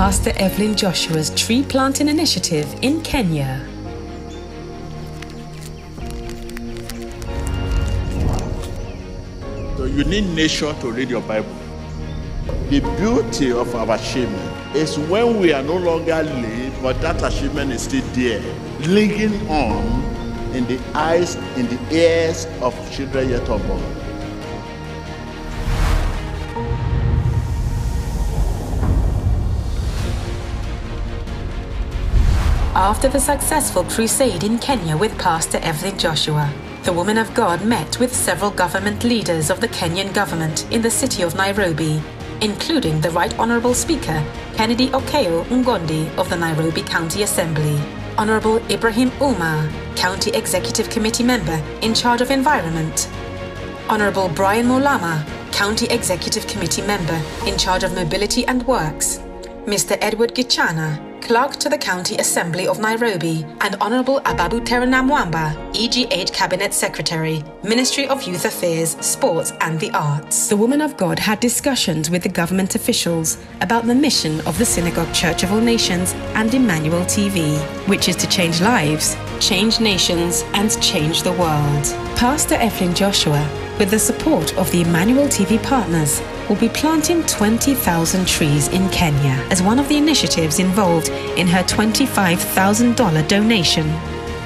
Pastor Evelyn Joshua's tree planting initiative in Kenya. So you need nature to read your Bible. The beauty of our achievement is when we are no longer late, but that achievement is still there, linking on in the eyes, in the ears of children yet unborn. After the successful crusade in Kenya with Pastor Evelyn Joshua, the woman of God met with several government leaders of the Kenyan government in the city of Nairobi, including the Right Honourable Speaker Kennedy Okeo Ngondi of the Nairobi County Assembly, Honourable Ibrahim Umar, County Executive Committee Member in charge of Environment, Honourable Brian Mulama, County Executive Committee Member in charge of Mobility and Works, Mr. Edward Gichana, Clerk to the County Assembly of Nairobi, and Honorable Ababu Tawe Namwamba, EGH Cabinet Secretary, Ministry of Youth Affairs, Sports and the Arts. The woman of God had discussions with the government officials about the mission of the Synagogue Church of All Nations and Emmanuel TV, which is to change lives, change nations, and change the world. Pastor Evelyn Joshua, with the support of the Emmanuel TV partners, will be planting 20,000 trees in Kenya as one of the initiatives involved in her $25,000 donation.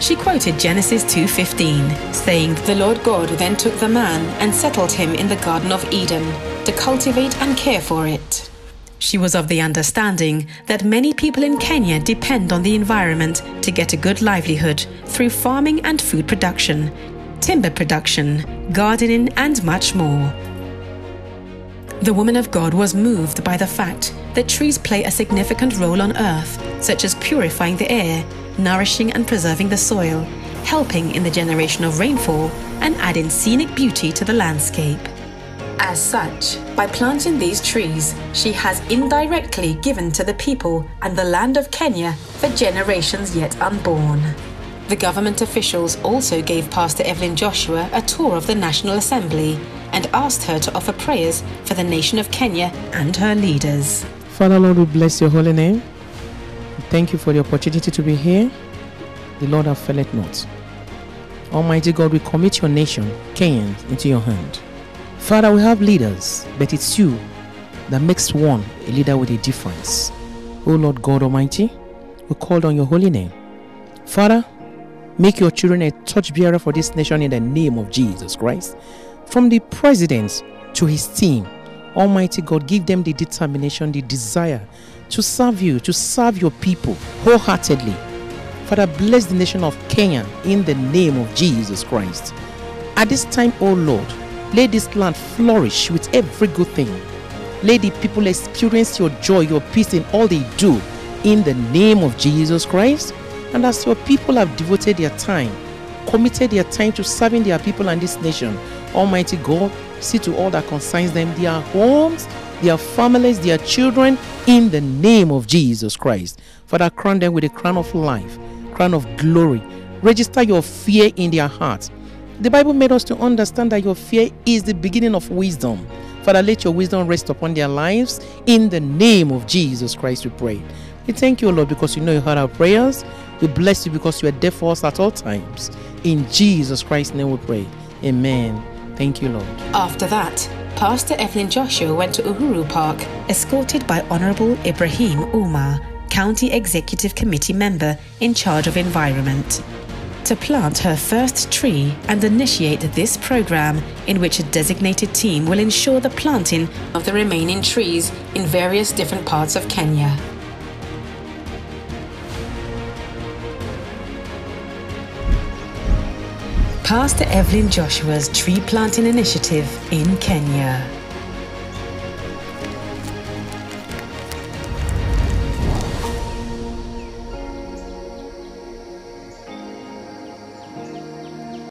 She quoted Genesis 2:15, saying, "The Lord God then took the man and settled him in the garden of Eden to cultivate and care for it." She was of the understanding that many people in Kenya depend on the environment to get a good livelihood through farming and food production, timber production, gardening, and much more. The woman of God was moved by the fact that trees play a significant role on earth, such as purifying the air, nourishing and preserving the soil, helping in the generation of rainfall, and adding scenic beauty to the landscape. As such, by planting these trees, she has indirectly given to the people and the land of Kenya for generations yet unborn. The government officials also gave Pastor Evelyn Joshua a tour of the National Assembly and asked her to offer prayers for the nation of Kenya and her leaders. Father, Lord, we bless your holy name. Thank you for the opportunity to be here. The Lord have felt not. Almighty God, we commit your nation, Kenyans, into your hand. Father, we have leaders, but it's you that makes one a leader with a difference. O Lord God Almighty, we called on your holy name. Father, make your children a torchbearer for this nation in the name of Jesus Christ. From the president to his team, Almighty God, give them the determination, the desire to serve you, to serve your people wholeheartedly. Father, bless the nation of Kenya in the name of Jesus Christ. At this time, O Lord, let this land flourish with every good thing. Let the people experience your joy, your peace in all they do in the name of Jesus Christ. And as your people have devoted their time, committed their time to serving their people and this nation, Almighty God, see to all that concerns them, their homes, their families, their children, in the name of Jesus Christ. Father, crown them with a crown of life, crown of glory. Register your fear in their hearts. The Bible made us to understand that your fear is the beginning of wisdom. Father, let your wisdom rest upon their lives. In the name of Jesus Christ, we pray. We thank you, Lord, because you know you heard our prayers. We bless you because you are there for us at all times. In Jesus Christ's name we pray. Amen. Thank you, Lord. After that, Pastor Evelyn Joshua went to Uhuru Park, escorted by Honorable Ibrahim Umar, County Executive Committee member in charge of environment, to plant her first tree and initiate this program in which a designated team will ensure the planting of the remaining trees in various different parts of Kenya. Pastor Evelyn Joshua's tree planting initiative in Kenya.